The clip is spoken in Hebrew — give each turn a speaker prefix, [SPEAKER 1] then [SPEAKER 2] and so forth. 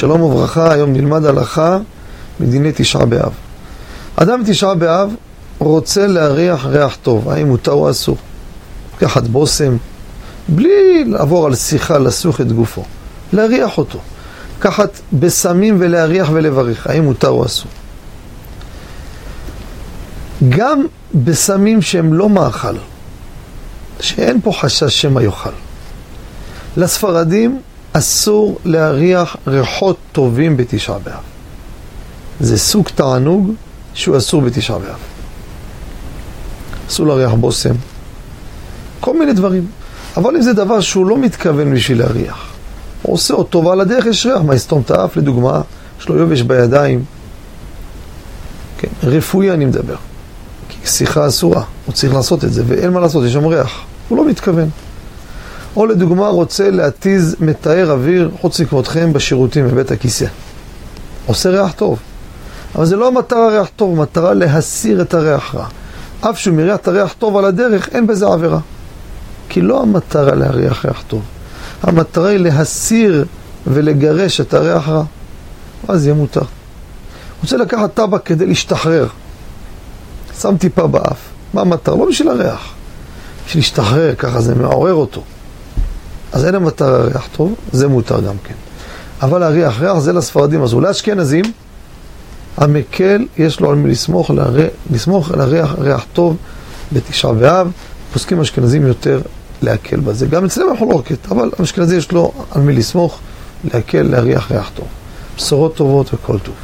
[SPEAKER 1] שלום וברכה, היום נלמד הלכה מדיני תשעה באב. אדם בתשעה באב רוצה להריח ריח טוב, האם מותר או אסור? לקחת בושם, בלי לעבור על שיחה, לסוך את גופו, להריח אותו. לקחת בשמים ולהריח ולברך, האם מותר או אסור? גם בשמים שהם לא מאכל, שאין פה חשש שמא יאכל. לספרדים אסור להריח ריחות טובים בתשעה באב. זה סוג תענוג שהוא אסור בתשעה באב. אסור להריח בושם, כל מיני דברים. אבל אם זה דבר שהוא לא מתכוון בשביל להריח, הוא עושה אותו ועל הדרך יש ריח, מה יסתום את האף לדוגמה, יש לו יובש בידיים. כן, רפואי אני מדבר. כי שיחה אסורה, הוא צריך לעשות את זה, ואין מה לעשות, יש שם ריח. הוא לא מתכוון. או לדוגמה רוצה להתיז מתאר אוויר חוץ מכבודכם בשירותים בבית הכיסא. עושה ריח טוב. אבל זה לא המטרה ריח טוב, מטרה להסיר את הריח רע. אף שהוא מריח את הריח טוב על הדרך, אין בזה עבירה. כי לא המטרה להריח ריח טוב. המטרה היא להסיר ולגרש את הריח רע. אז יהיה מותר. רוצה לקחת טבק כדי להשתחרר. שם טיפה באף. מה המטרה? לא בשביל הריח. בשביל להשתחרר, ככה זה מעורר אותו. אז אין המטרה ריח טוב, זה מותר גם כן. אבל להריח ריח זה לספרדים, אז אולי אשכנזים, המקל יש לו על מי לסמוך, להרי, לסמוך על הריח ריח טוב בתשעה באב, פוסקים אשכנזים יותר להקל בזה. גם אצלם מחלוקת, אבל אשכנזי יש לו על מי לסמוך, להקל, להריח ריח טוב. בשורות טובות וכל טוב.